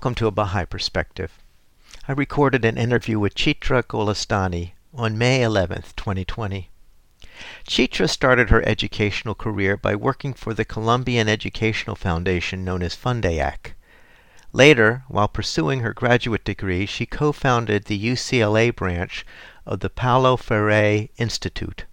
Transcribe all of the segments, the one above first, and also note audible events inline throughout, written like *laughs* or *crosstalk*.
Welcome to a Baha'i Perspective. I recorded an interview with Chitra Golestani on May 11, 2020. Chitra started her educational career by working for the Colombian Educational Foundation known as Fundaec. Later, while pursuing her graduate degree, she co-founded the UCLA branch of the Paulo Freire Institute.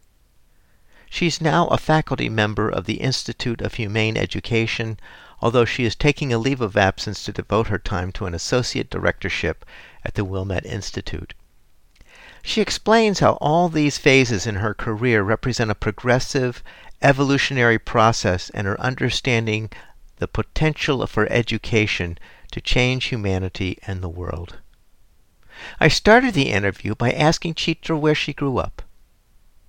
She's now a faculty member of the Institute of Humane Education, although she is taking a leave of absence to devote her time to an associate directorship at the Wilmette Institute. She explains how all these phases in her career represent a progressive, evolutionary process and her understanding the potential for education to change humanity and the world. I started the interview by asking Chitra where she grew up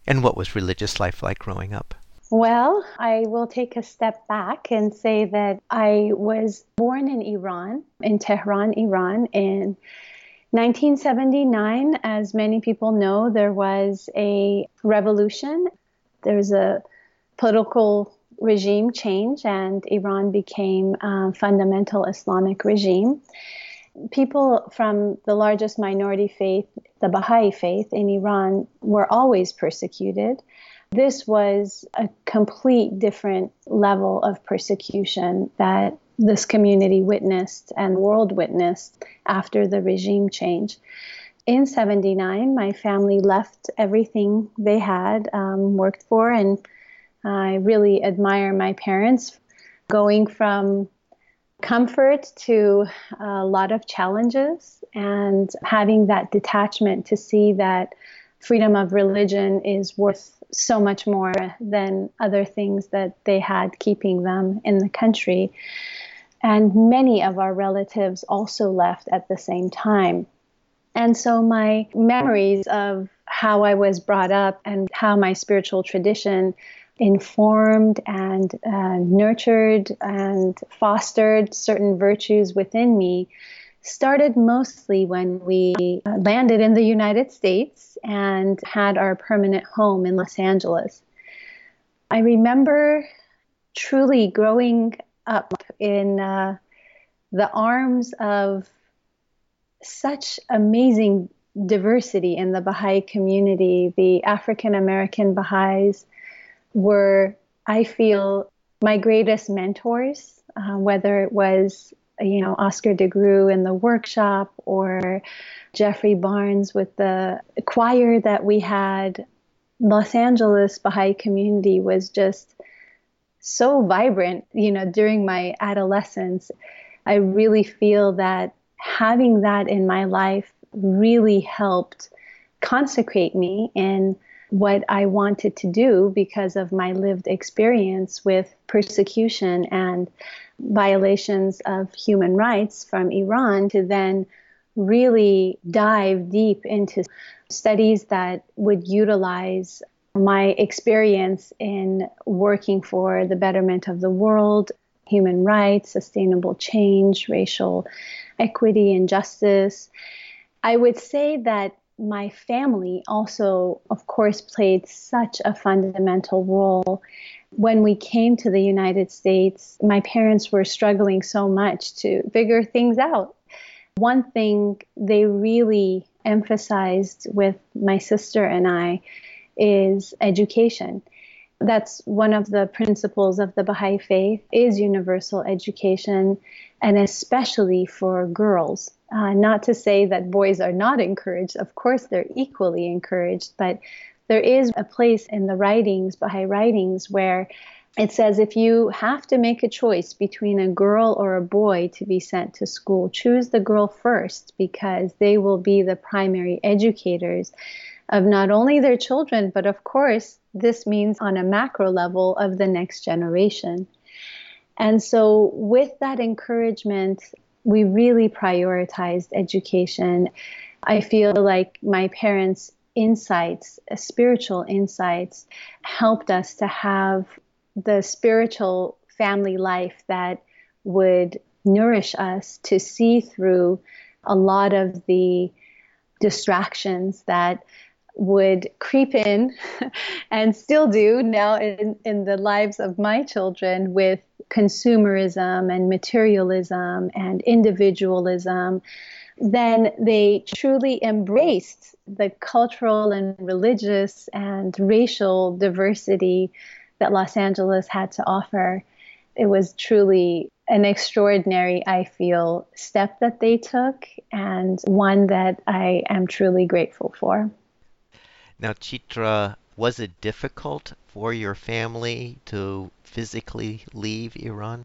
and what was religious life like growing up. Well, I will take a step back and say that I was born in Iran, in Tehran, Iran, in 1979. As many people know, there was a revolution. There was a political regime change, and Iran became a fundamental Islamic regime. People from the largest minority faith, the Baha'i faith in Iran, were always persecuted. This was a complete different level of persecution that this community witnessed and the world witnessed after the regime change. In 79, my family left everything they had um, worked for, and I really admire my parents going from comfort to a lot of challenges and having that detachment to see that freedom of religion is worth so much more than other things that they had keeping them in the country. And many of our relatives also left at the same time. And so my memories of how I was brought up and how my spiritual tradition informed and uh, nurtured and fostered certain virtues within me started mostly when we uh, landed in the United States and had our permanent home in Los Angeles. I remember truly growing up in uh, the arms of such amazing diversity in the Baha'i community. The African American Baha'is were, I feel, my greatest mentors, uh, whether it was you know, Oscar de DeGroot in the workshop or Jeffrey Barnes with the choir that we had. Los Angeles Baha'i community was just so vibrant, you know, during my adolescence. I really feel that having that in my life really helped consecrate me in what I wanted to do because of my lived experience with persecution and violations of human rights from Iran to then really dive deep into studies that would utilize my experience in working for the betterment of the world, human rights, sustainable change, racial equity and justice. I would say that my family also, of course, played such a fundamental role when we came to the United States, my parents were struggling so much to figure things out. One thing they really emphasized with my sister and I is education. That's one of the principles of the Baha'i faith is universal education and especially for girls. Uh, not to say that boys are not encouraged, of course, they're equally encouraged, but there is a place in the writings, Baha'i writings, where it says if you have to make a choice between a girl or a boy to be sent to school, choose the girl first because they will be the primary educators of not only their children, but of course, this means on a macro level of the next generation. And so, with that encouragement, we really prioritized education. I feel like my parents' insights, spiritual insights, helped us to have the spiritual family life that would nourish us to see through a lot of the distractions that would creep in *laughs* and still do now in, in the lives of my children with consumerism and materialism and individualism, then they truly embraced the cultural and religious and racial diversity that Los Angeles had to offer. It was truly an extraordinary, I feel, step that they took and one that I am truly grateful for. Now, Chitra, was it difficult for your family to physically leave Iran?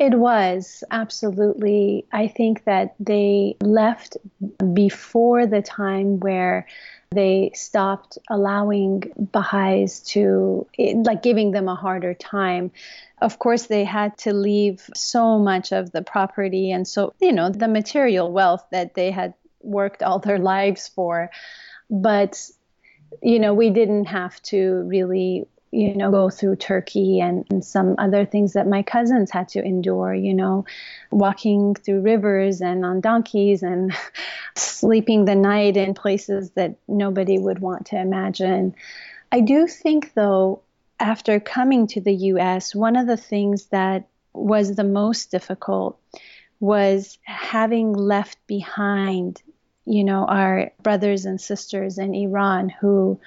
It was absolutely. I think that they left before the time where they stopped allowing Baha'is to, like, giving them a harder time. Of course, they had to leave so much of the property and so, you know, the material wealth that they had worked all their lives for. But you know, we didn't have to really, you know, go through Turkey and, and, some other things that my cousins had to endure, you know, walking through rivers and on donkeys and *laughs* sleeping the night in places that nobody would want to imagine. I do think, though, after coming to the US, one of the things that was the most difficult was having left behind you know, our brothers and sisters in Iran who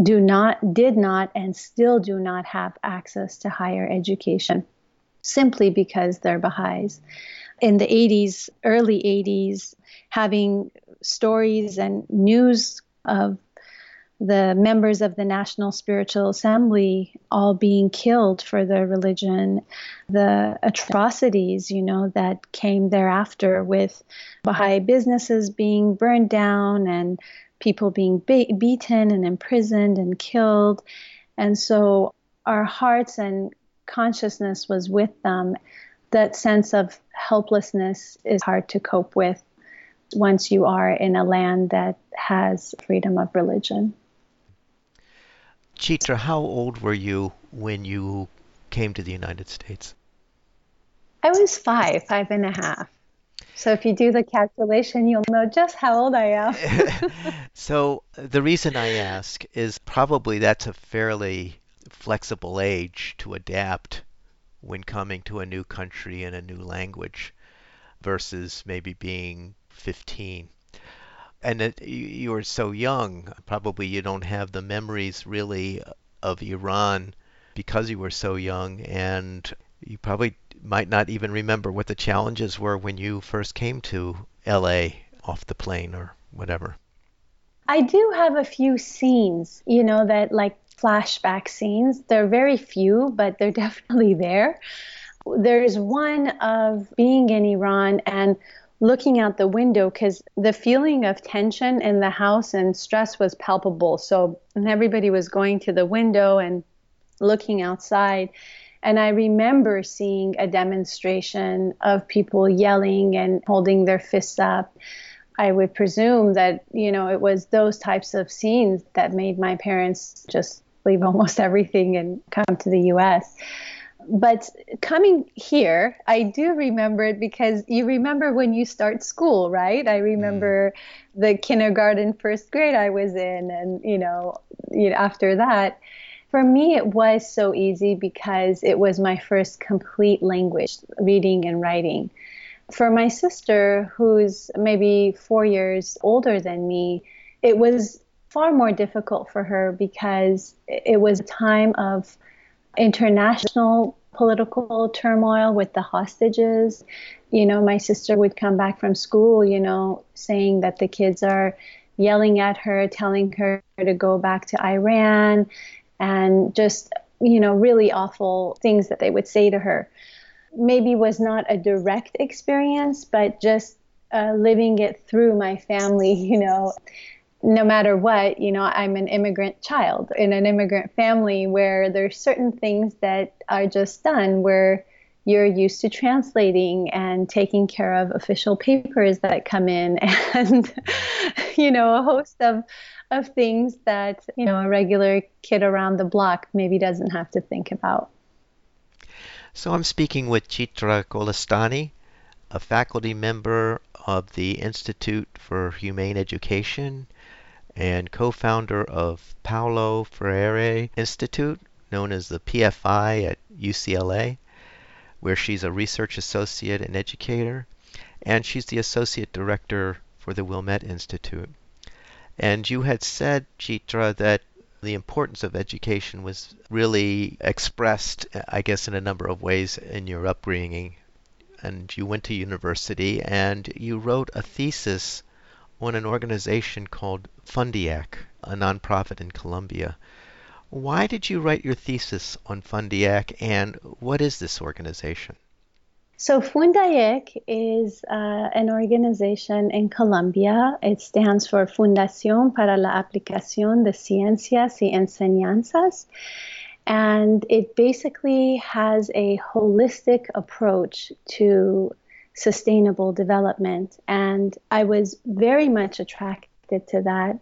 do not, did not, and still do not have access to higher education simply because they're Baha'is. In the 80s, early 80s, having stories and news of the members of the National Spiritual Assembly all being killed for their religion, the atrocities, you know, that came thereafter with Baha'i businesses being burned down and people being be- beaten and imprisoned and killed. And so our hearts and consciousness was with them. That sense of helplessness is hard to cope with once you are in a land that has freedom of religion. Chitra, how old were you when you came to the United States? I was five, five and a half. So if you do the calculation, you'll know just how old I am. *laughs* so uh, the reason I ask is probably that's a fairly flexible age to adapt when coming to a new country and a new language versus maybe being 15 and it, you were so young, probably you don't have the memories really of Iran because you were so young, and you probably might not even remember what the challenges were when you first came to LA off the plane or whatever. I do have a few scenes, you know, that like flashback scenes. They're very few, but they're *laughs* definitely there. There's one of being in Iran and looking out the window because the feeling of tension in the house and stress was palpable. So everybody was going to the window and looking outside. And I remember seeing a demonstration of people yelling and holding their fists up. I would presume that, you know, it was those types of scenes that made my parents just leave *laughs* almost everything and come to the US but coming here, I do remember it because you remember when you start school, right? I remember mm. the kindergarten, first grade I was in, and you know, you know, after that. For me, it was so easy because it was my first complete language, reading and writing. For my sister, who's maybe four years older than me, it was far more difficult for her because it was a time of international political turmoil with the hostages. You know, my sister would come back from school, you know, saying that the kids are yelling at her, telling her to go back to Iran, and just, you know, really awful things that they would say to her. Maybe was not a direct experience, but just uh, living it through my family, *laughs* you know, no matter what, you know, I'm an immigrant child in an immigrant family where there's certain things that are just done where you're used to translating and taking care of official papers that come in *laughs* and you know a host of of things that you know a regular kid around the block maybe doesn't have to think about. So i'm speaking with chitra golestani a faculty member of the institute for humane education and co-founder of paulo freire institute known as the pfi at ucla where she's a research associate and educator, and she's the associate director for the Wilmette Institute. And you had said, Chitra, that the importance of education was really expressed, I guess, in a number of ways in your upbringing. And you went to university and you wrote a thesis on an organization called Fundaec, a nonprofit in Colombia. Why did you write your thesis on Fundaec and what is this organization? So, Fundaec is uh, an organization in Colombia. It stands for Fundación para la Aplicación de Ciencias y Enseñanzas. And it basically has a holistic approach to sustainable development. And I was very much attracted to that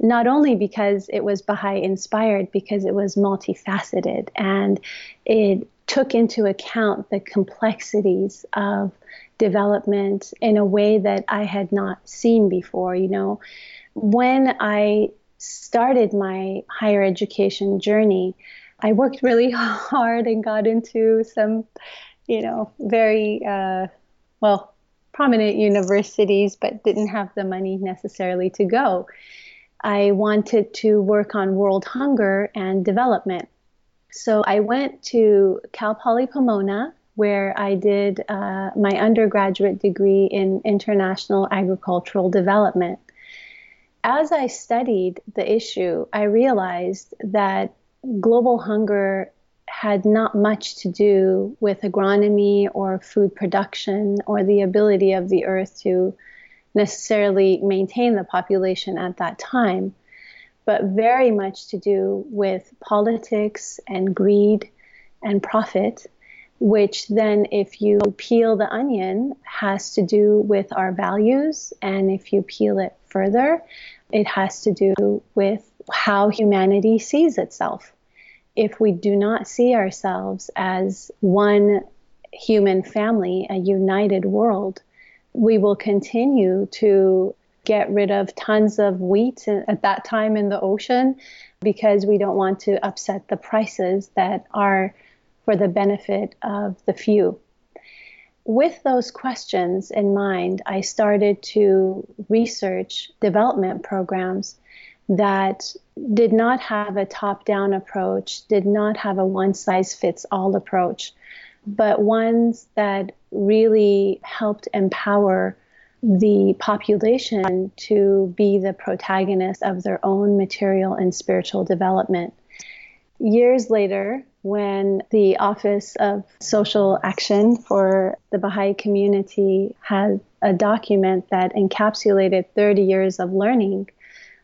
not only because it was Baha'i inspired, because it was multifaceted and it took into account the complexities of development in a way that I had not seen before. You know, when I started my higher education journey, I worked really *laughs* hard and got into some, you know, very, uh, well, prominent universities, but didn't have the money necessarily to go. I wanted to work on world hunger and development. So I went to Cal Poly Pomona, where I did uh, my undergraduate degree in international agricultural development. As I studied the issue, I realized that global hunger had not much to do with agronomy or food production or the ability of the earth to necessarily maintain the population at that time, but very much to do with politics and greed and profit, which then, if you peel the onion, has to do with our values. And if you peel it further, it has to do with how humanity sees itself. If we do not see ourselves as one human family, a united world, we will continue to get rid of tons of wheat at that time in the ocean because we don't want to upset the prices that are for the benefit of the few. With those questions in mind, I started to research development programs that did not have a top down approach, did not have a one size fits all approach, but ones that really helped empower the population to be the protagonist of their own material and spiritual development. Years later, when the Office of Social Action for the Baha'i community had a document that encapsulated 30 years of learning,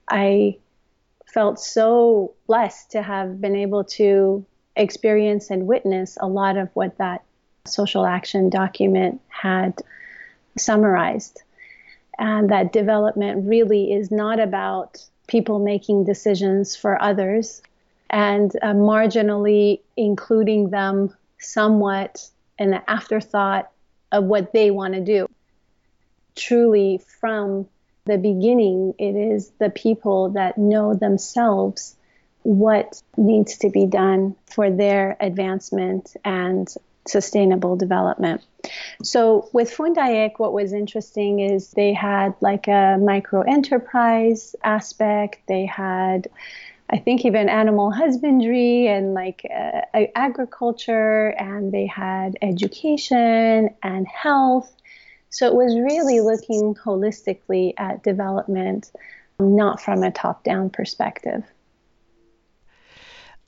I felt so blessed to have been able to experience and witness a lot of what that social action document had summarized. And that development really is not about people making decisions for others and uh, marginally including them somewhat in the afterthought of what they want to do. Truly, from the beginning, it is the people that know themselves what needs to be done for their advancement and sustainable development. So with Fundaec, what was interesting is they had like a micro enterprise aspect. They had, I think, even animal husbandry and like uh, agriculture, and they had education and health. So it was really looking holistically at development, not from a top down perspective.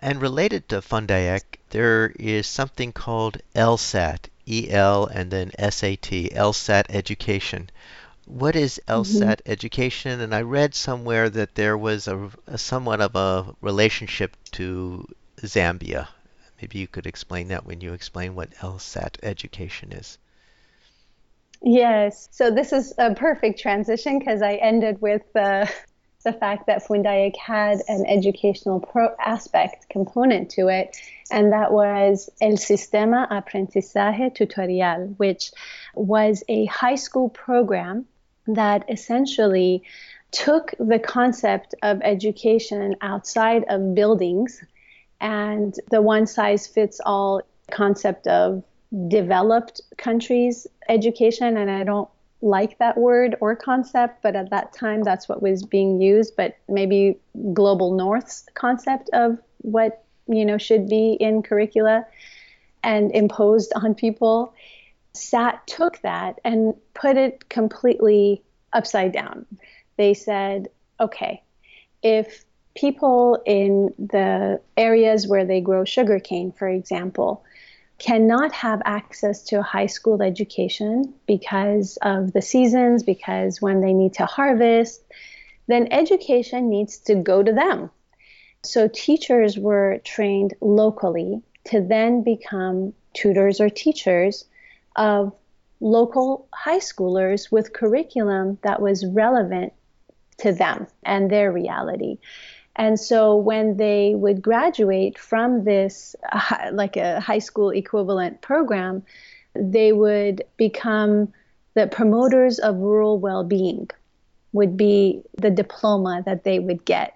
And related to Fundaec, there is something called LSAT, EL and then SAT, LSAT education. What is LSAT mm-hmm. education? And I read somewhere that there was a, a somewhat of a relationship to Zambia. Maybe you could explain that when you explain what LSAT education is. Yes. So this is a perfect transition because I ended with the the fact that Fundaec had an educational pro aspect component to it, and that was El Sistema Aprendizaje Tutorial, which was a high school program that essentially took the concept of education outside of buildings and the one size fits all concept of developed countries education and I don't like that word or concept, but at that time that's what was being used. But maybe global north's concept of what you know should be in curricula and imposed on people. SAT took that and put it completely upside down. They said, okay, if people in the areas where they grow sugarcane, for example, cannot have access to a high school education because of the seasons, because when they need to harvest, then education needs to go to them. So teachers were trained locally to then become tutors or teachers of local high schoolers with curriculum that was relevant to them and their reality. And so when they would graduate from this, uh, like a high school equivalent program, they would become the promoters of rural well being, would be the diploma that they would get.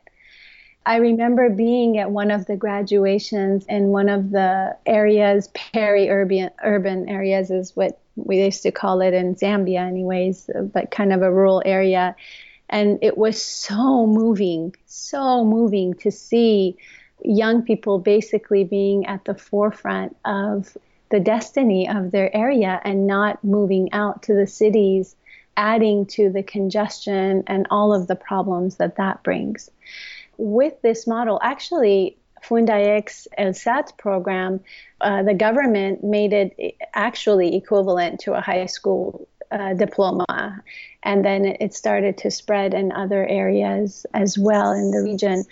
I remember being at one of the graduations in one of the areas, peri-urban urban areas is what we used to call it in Zambia, anyways, but kind of a rural area. And it was so moving, so moving to see young people basically being at the forefront of the destiny of their area and not moving out to the cities, adding to the congestion and all of the problems that that brings. With this model, actually, Fundaec's LSAT program, uh, the government made it actually equivalent to a high school uh, diploma. And then it started to spread in other areas as well in the region.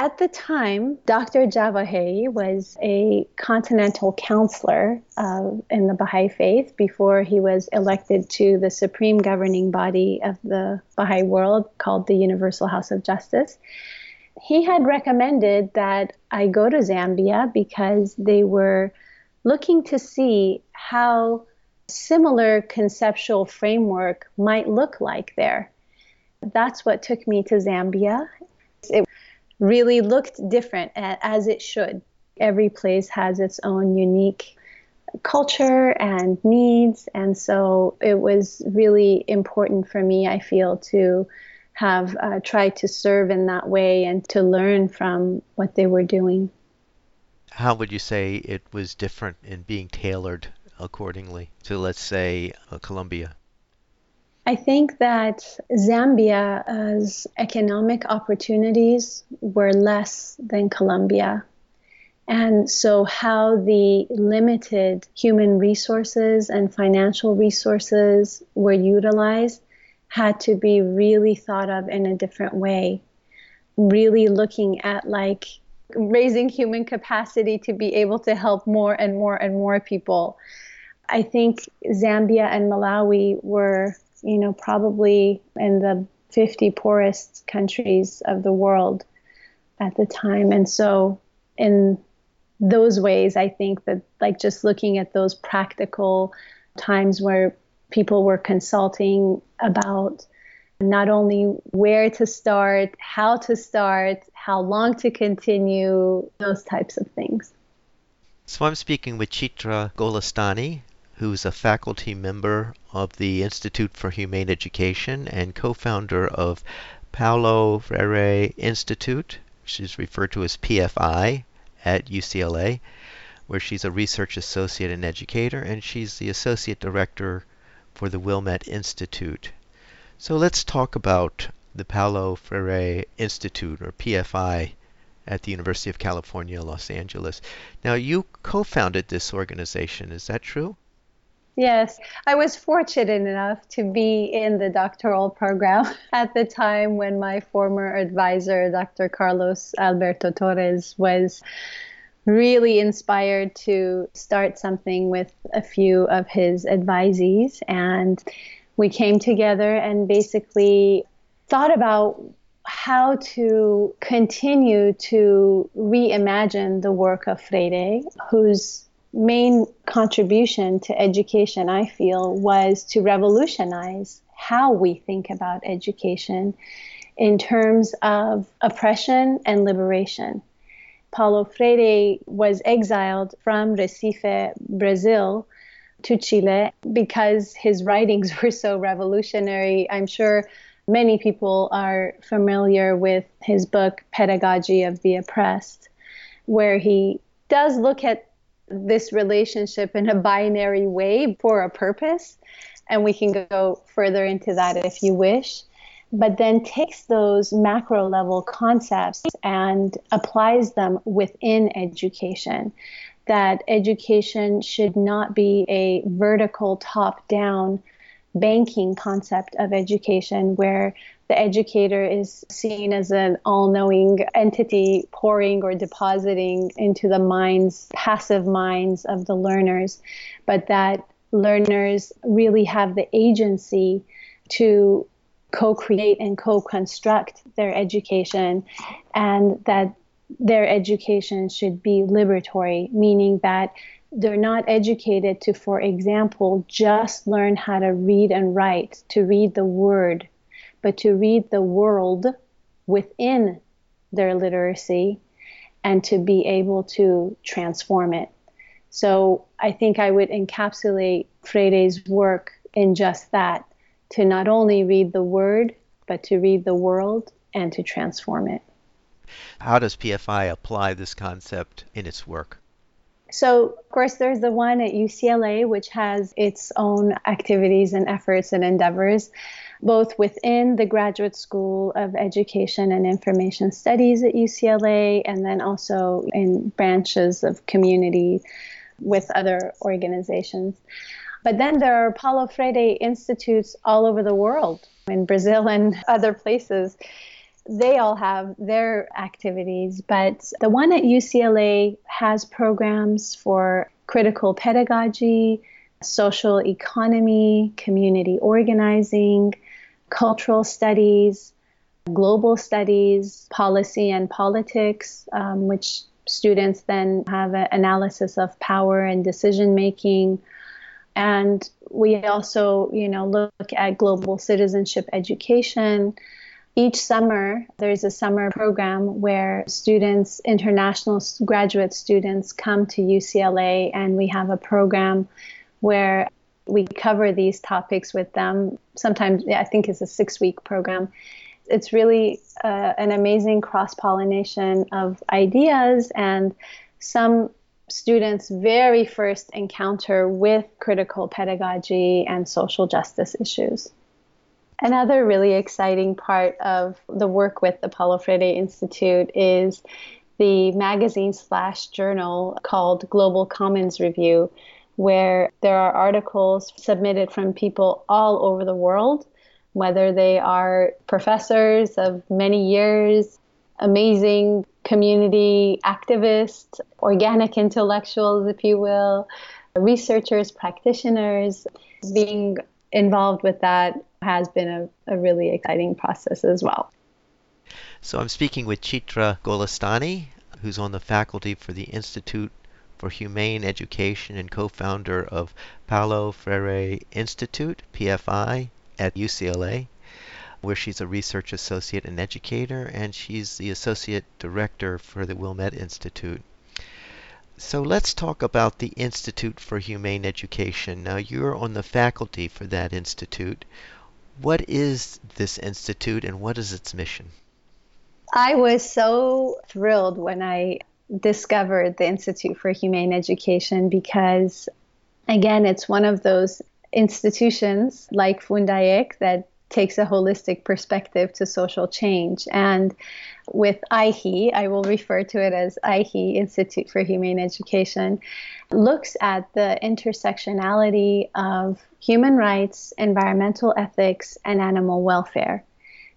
At the time, Dr. Javahay was a continental counselor uh, in the Baha'i faith before he was elected to the supreme governing body of the Baha'i world called the Universal House of Justice. He had recommended that I go to Zambia because they were looking to see how similar conceptual framework might look like there. That's what took me to Zambia. It really looked different as it should. Every place has its own unique culture and needs, and so it was really important for me, I feel, to have uh, tried to serve in that way and to learn from what they were doing. How would you say it was different in being tailored accordingly to, let's say, uh, Colombia? I think that Zambia's economic opportunities were less than Colombia. And so, how the limited human resources and financial resources were utilized had to be really thought of in a different way. Really looking at like raising human capacity to be able to help more and more and more people I think Zambia and Malawi were, you know, probably in the 50 poorest countries of the world at the time. And so, in those ways, I think that, like, just looking at those practical times where people were consulting about not only where to start, how to start, how long to continue, those types of things. So I'm speaking with Chitra Golestani, who's a faculty member of the Institute for Humane Education and co-founder of Paulo Freire Institute, which is referred to as PFI at UCLA, where she's a research associate and educator, and she's the associate director for the Wilmette Institute. So let's talk about the Paulo Freire Institute, or PFI, at the University of California, Los Angeles. Now, you co founded this organization, is that true? Yes, I was fortunate enough to be in the doctoral program *laughs* at the time when my former advisor, Dr. Carlos Alberto Torres, was really inspired to start something with a few of his advisees. And we came together and basically thought about how to continue to reimagine the work of Freire, whose main contribution to education, I feel, was to revolutionize how we think about education in terms of oppression and liberation. Paulo Freire was exiled from Recife, Brazil, to Chile because his writings *laughs* were so revolutionary. I'm sure many people are familiar with his book, Pedagogy of the Oppressed, where he does look at this relationship in a binary way for a purpose. And we can go further into that if you wish but then takes those macro level concepts and applies them within education. That education should not be a vertical top down banking concept of education where the educator is seen as an all knowing entity pouring or depositing into the minds, passive minds of the learners, but that learners really have the agency to co create and co construct their education, and that their education should be liberatory, meaning that they're not educated to, for example, just learn how to read and write, to read the word, but to read the world within their literacy and to be able to transform it. So I think I would encapsulate Freire's work in just that to not only read the word, but to read the world and to transform it. How does PFI apply this concept in its work? So, of course, there's the one at UCLA, which has its own activities and efforts and endeavors, both within the Graduate School of Education and Information Studies at UCLA, and then also in branches of community with other organizations. But then there are Paulo Freire institutes all over the world, in Brazil and *laughs* other places. They all have their activities, but the one at UCLA has programs for critical pedagogy, social economy, community organizing, cultural studies, global studies, policy and politics, um, which students then have an analysis of power and decision making and we also, you know, look at global citizenship education. Each summer, there's a summer program where students, international graduate students, come to UCLA, and we have a program where we cover these topics with them. Sometimes, yeah, I think it's a six week program. It's really uh, an amazing cross pollination of ideas, and some students' very first encounter with critical pedagogy and social justice issues. Another really exciting part of the work with the Paulo Freire Institute is the magazine slash journal called Global Commons Review, where there are articles submitted from people all over the world, whether they are professors of many years, amazing community activists, organic intellectuals, if you will, researchers, practitioners. Being involved with that has been a, a really exciting process as well. So I'm speaking with Chitra Golestani, who's on the faculty for the Institute for Humane Education and co-founder of Paulo Freire Institute, PFI, at UCLA where she's a research associate and educator, and she's the associate director for the Wilmette Institute. So let's talk about the Institute for Humane Education. Now, you're on the faculty for that institute. What is this institute and what is its mission? I was so thrilled when I discovered the Institute for Humane Education because, again, it's one of those institutions like Fundaec that takes a holistic perspective to social change. And with IHE, I will refer to it as IHE, Institute for Humane Education, looks at the intersectionality of human rights, environmental ethics, and animal welfare.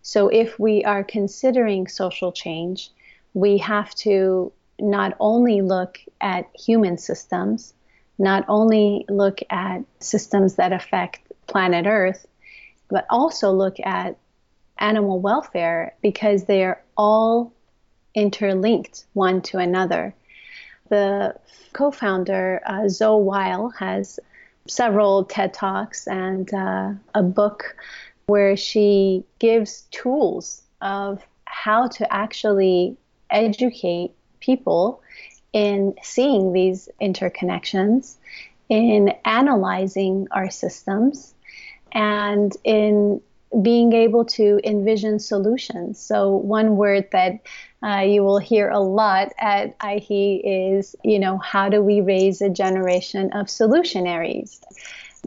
So if we are considering social change, we have to not only look at human systems, not only look at systems that affect planet Earth, but also look at animal welfare because they are all interlinked one to another. The co founder, uh, Zoe Weil, has several TED Talks and uh, a book where she gives tools of how to actually educate people in seeing these interconnections, in analyzing our systems, and in being able to envision solutions. So, one word that uh, you will hear a lot at IHE is, you know, how do we raise a generation of solutionaries?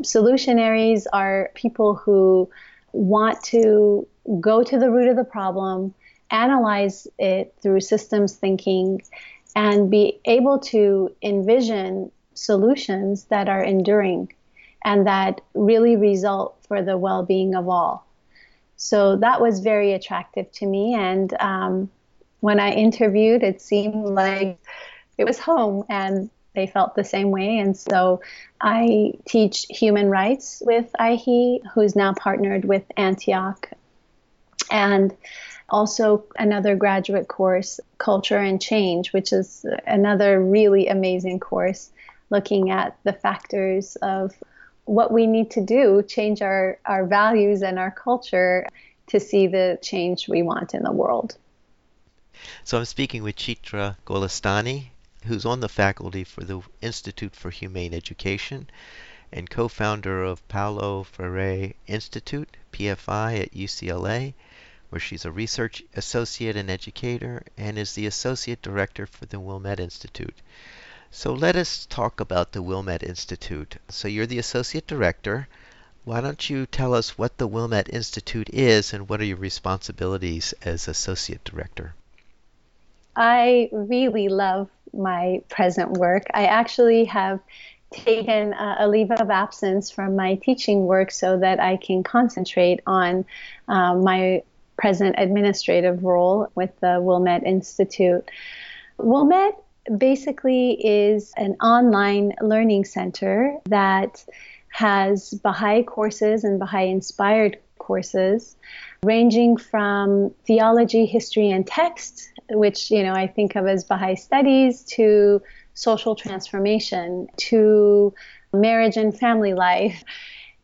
Solutionaries are people who want to go to the root of the problem, analyze it through systems thinking, and be able to envision solutions that are enduring and that really result for the well being of all. So that was very attractive to me. And um, when I interviewed, it seemed like it was home and they felt the same way. And so I teach human rights with IHE, who's now partnered with Antioch. And also another graduate course, Culture and Change, which is another really amazing course looking at the factors of what we need to do, change our, our values and our culture to see the change we want in the world. So I'm speaking with Chitra Golestani, who's on the faculty for the Institute for Humane Education and co-founder of Paulo Freire Institute, PFI, at UCLA, where she's a research associate and educator and is the associate director for the Wilmette Institute. So let us talk about the Wilmette Institute. So you're the associate director. Why don't you tell us what the Wilmette Institute is and what are your responsibilities as associate director? I really love my present work. I actually have taken a leave of absence from my teaching work so that I can concentrate on uh, my present administrative role with the Wilmette Institute. Wilmette basically is an online learning center that has Baha'i courses and Baha'i inspired courses ranging from theology, history, and text, which you know I think of as Baha'i studies, to social transformation, to marriage and family life.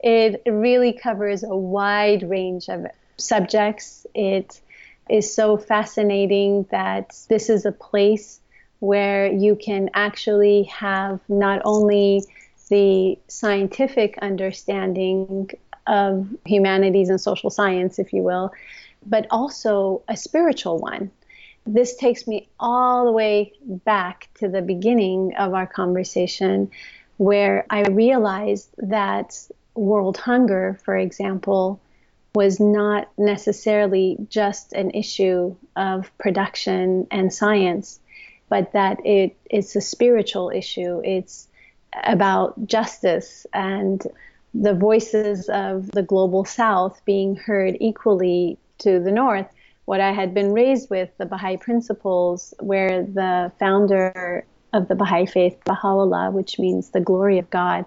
It really covers a wide range of subjects. It is so fascinating that this is a place where you can actually have not only the scientific understanding of humanities and social science, if you will, but also a spiritual one. This takes me all the way back to the beginning of our conversation, where I realized that world hunger, for example, was not necessarily just an issue of production and science but that it it's a spiritual issue. It's about justice and the voices of the global south being heard equally to the north. What I had been raised with, the Baha'i principles, where the founder of the Baha'i faith, Baha'u'llah, which means the glory of God,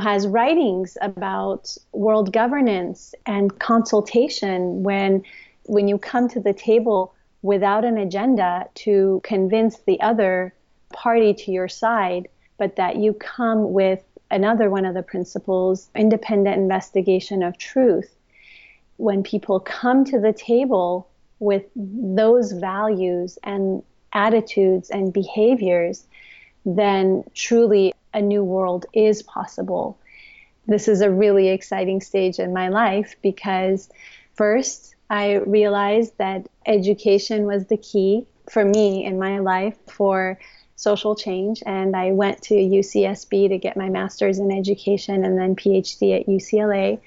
has writings about world governance and consultation when when you come to the table without an agenda to convince the other party to your side, but that you come with another one of the principles independent investigation of truth. When people come to the table with those values and attitudes and behaviors, then truly a new world is possible. This is a really exciting stage in my life because, first, I realized that education was the key for me in my life for social change. And I went to UCSB to get my master's in education and then PhD at UCLA.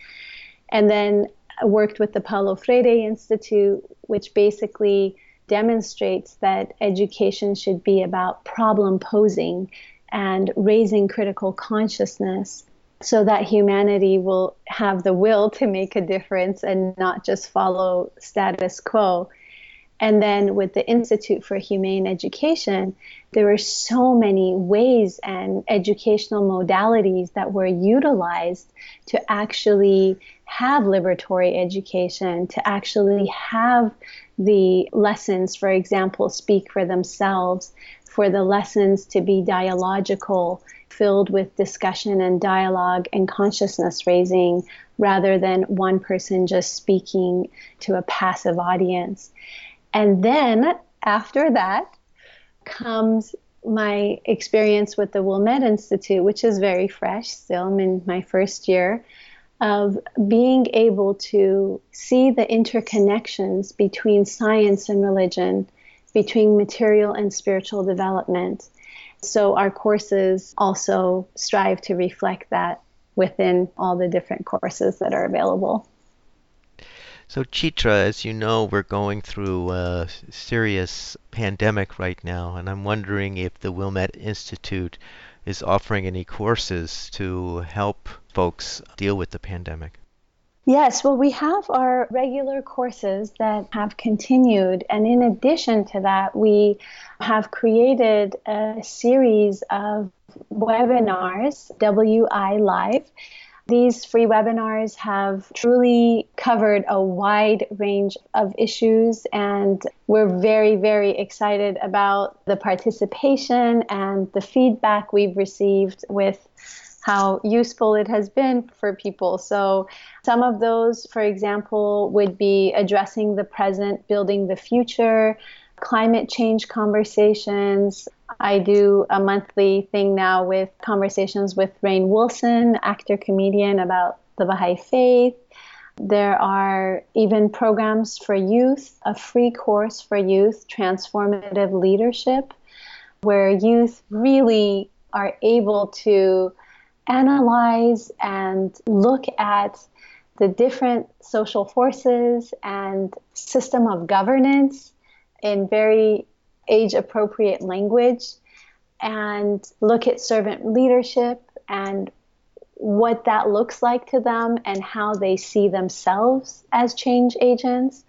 And then worked with the Paulo Freire Institute, which basically demonstrates that education should be about problem posing and raising critical consciousness so that humanity will have the will to make a difference and not just follow status quo. And then with the Institute for Humane Education, there were so many ways and educational modalities that were utilized to actually have liberatory education, to actually have the lessons, for example, speak for themselves, for the lessons to be dialogical, filled with discussion and dialogue and consciousness raising, rather than one person just speaking to a passive audience. And then after that comes my experience with the Wilmette Institute, which is very fresh still. I'm in my first year of being able to see the interconnections between science and religion, between material and spiritual development. So our courses also strive to reflect that within all the different courses that are available. So, Chitra, as you know, we're going through a serious pandemic right now, and I'm wondering if the Wilmette Institute is offering any courses to help folks deal with the pandemic. Yes, well, we have our regular courses that have continued. And in addition to that, we have created a series of webinars, WI Live, these free webinars have truly covered a wide range of issues, and we're very, very excited about the participation and the feedback we've received with how useful it has been for people. So, some of those, for example, would be addressing the present, building the future, climate change conversations, I do a monthly thing now with conversations with Rainn Wilson, actor comedian, about the Baha'i faith. There are even programs for youth, a free course for youth, Transformative Leadership, where youth really are able to analyze and look at the different social forces and system of governance in very age appropriate language and look at servant leadership and what that looks like to them and how they see themselves as change agents.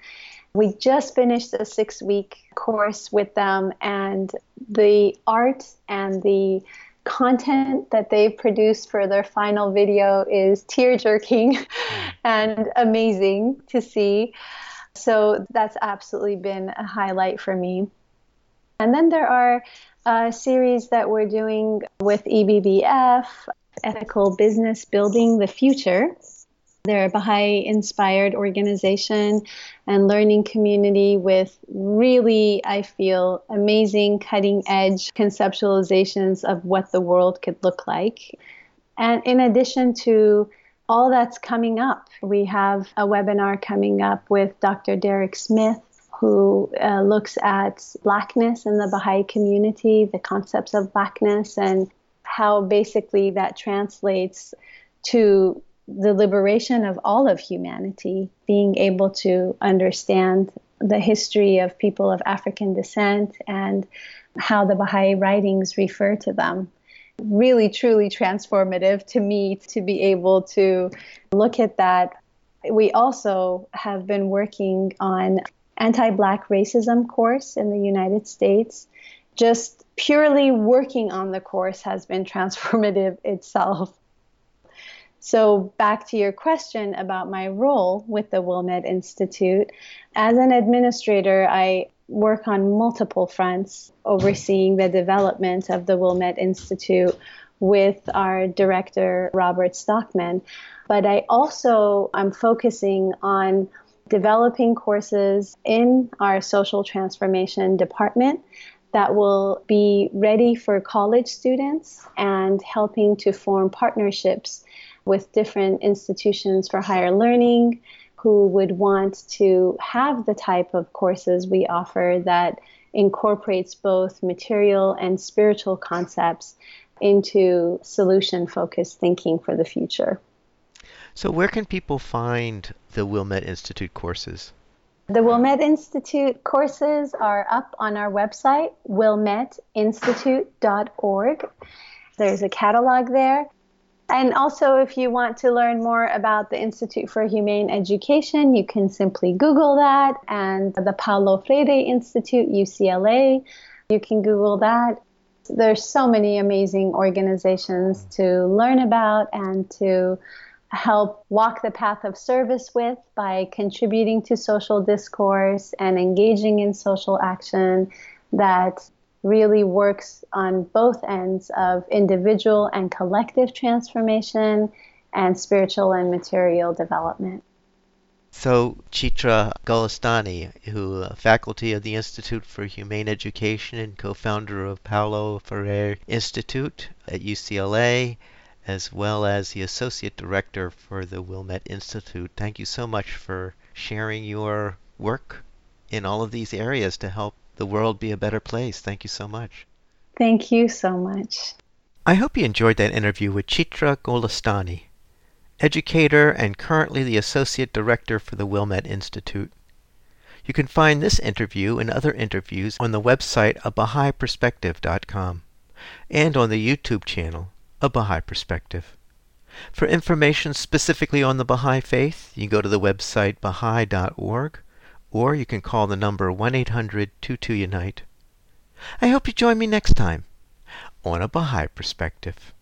We just finished a six week course with them, and the art and the content that they've produced for their final video is tear jerking *laughs* and amazing to see. So that's absolutely been a highlight for me. And then there are a series that we're doing with EBBF, Ethical Business Building the Future. They're a Baha'i inspired organization and learning community with really, I feel, amazing cutting edge conceptualizations of what the world could look like. And in addition to all that's coming up, we have a webinar coming up with Dr. Derik Smith who uh, looks at blackness in the Baha'i community, the concepts of blackness, and how basically that translates to the liberation of all of humanity, being able to understand the history of people of African descent and how the Baha'i writings refer to them. Really, truly transformative to me to be able to look at that. We also have been working on anti black racism course in the United States. Just purely working on the course has been *laughs* transformative itself. So, back to your question about my role with the Wilmette Institute. As an administrator, I work on multiple fronts, overseeing the development of the Wilmette Institute with our director, Robert Stockman. But I also am focusing on developing courses in our social transformation department that will be ready for college students and helping to form partnerships with different institutions for higher learning who would want to have the type of courses we offer that incorporates both material and spiritual concepts into solution focused thinking for the future. So, where can people find the Wilmette Institute courses? The Wilmette Institute courses are up on our website, wilmetteinstitute.org. There's a catalog there. And also, if you want to learn more about the Institute for Humane Education, you can simply Google that. And the Paulo Freire Institute, UCLA, you can Google that. There's so many amazing organizations to learn about and to help walk the path of service with by contributing to social discourse and engaging in social action that really works on both ends of individual and collective transformation and spiritual and material development. So, Chitra Golestani, who uh, faculty of the Institute for Humane Education and co-founder of Paulo Freire Institute at UCLA, as well as the associate director for the Wilmette Institute. Thank you so much for sharing your work in all of these areas to help the world be a better place. Thank you so much. Thank you so much. I hope you enjoyed that interview with Chitra Golestani, educator and currently the Associate Director for the Wilmette Institute. You can find this interview and other interviews on the website BahaiPerspective.com and on the YouTube channel, A Baha'i Perspective. For information specifically on the Baha'i Faith, you go to the website baha'i.org or you can call the number 1 800 22 Unite. I hope you join me next time on a Baha'i Perspective.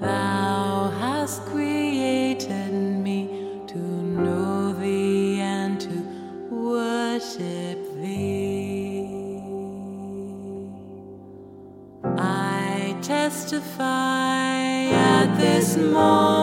thou hast created me to know thee and to worship thee. I testify at this moment.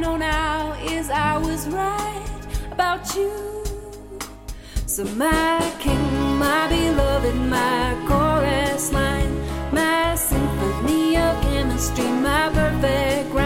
know now is I was right about you. So, my king, my beloved, my chorus line, my symphony of chemistry, my perfect rhyme.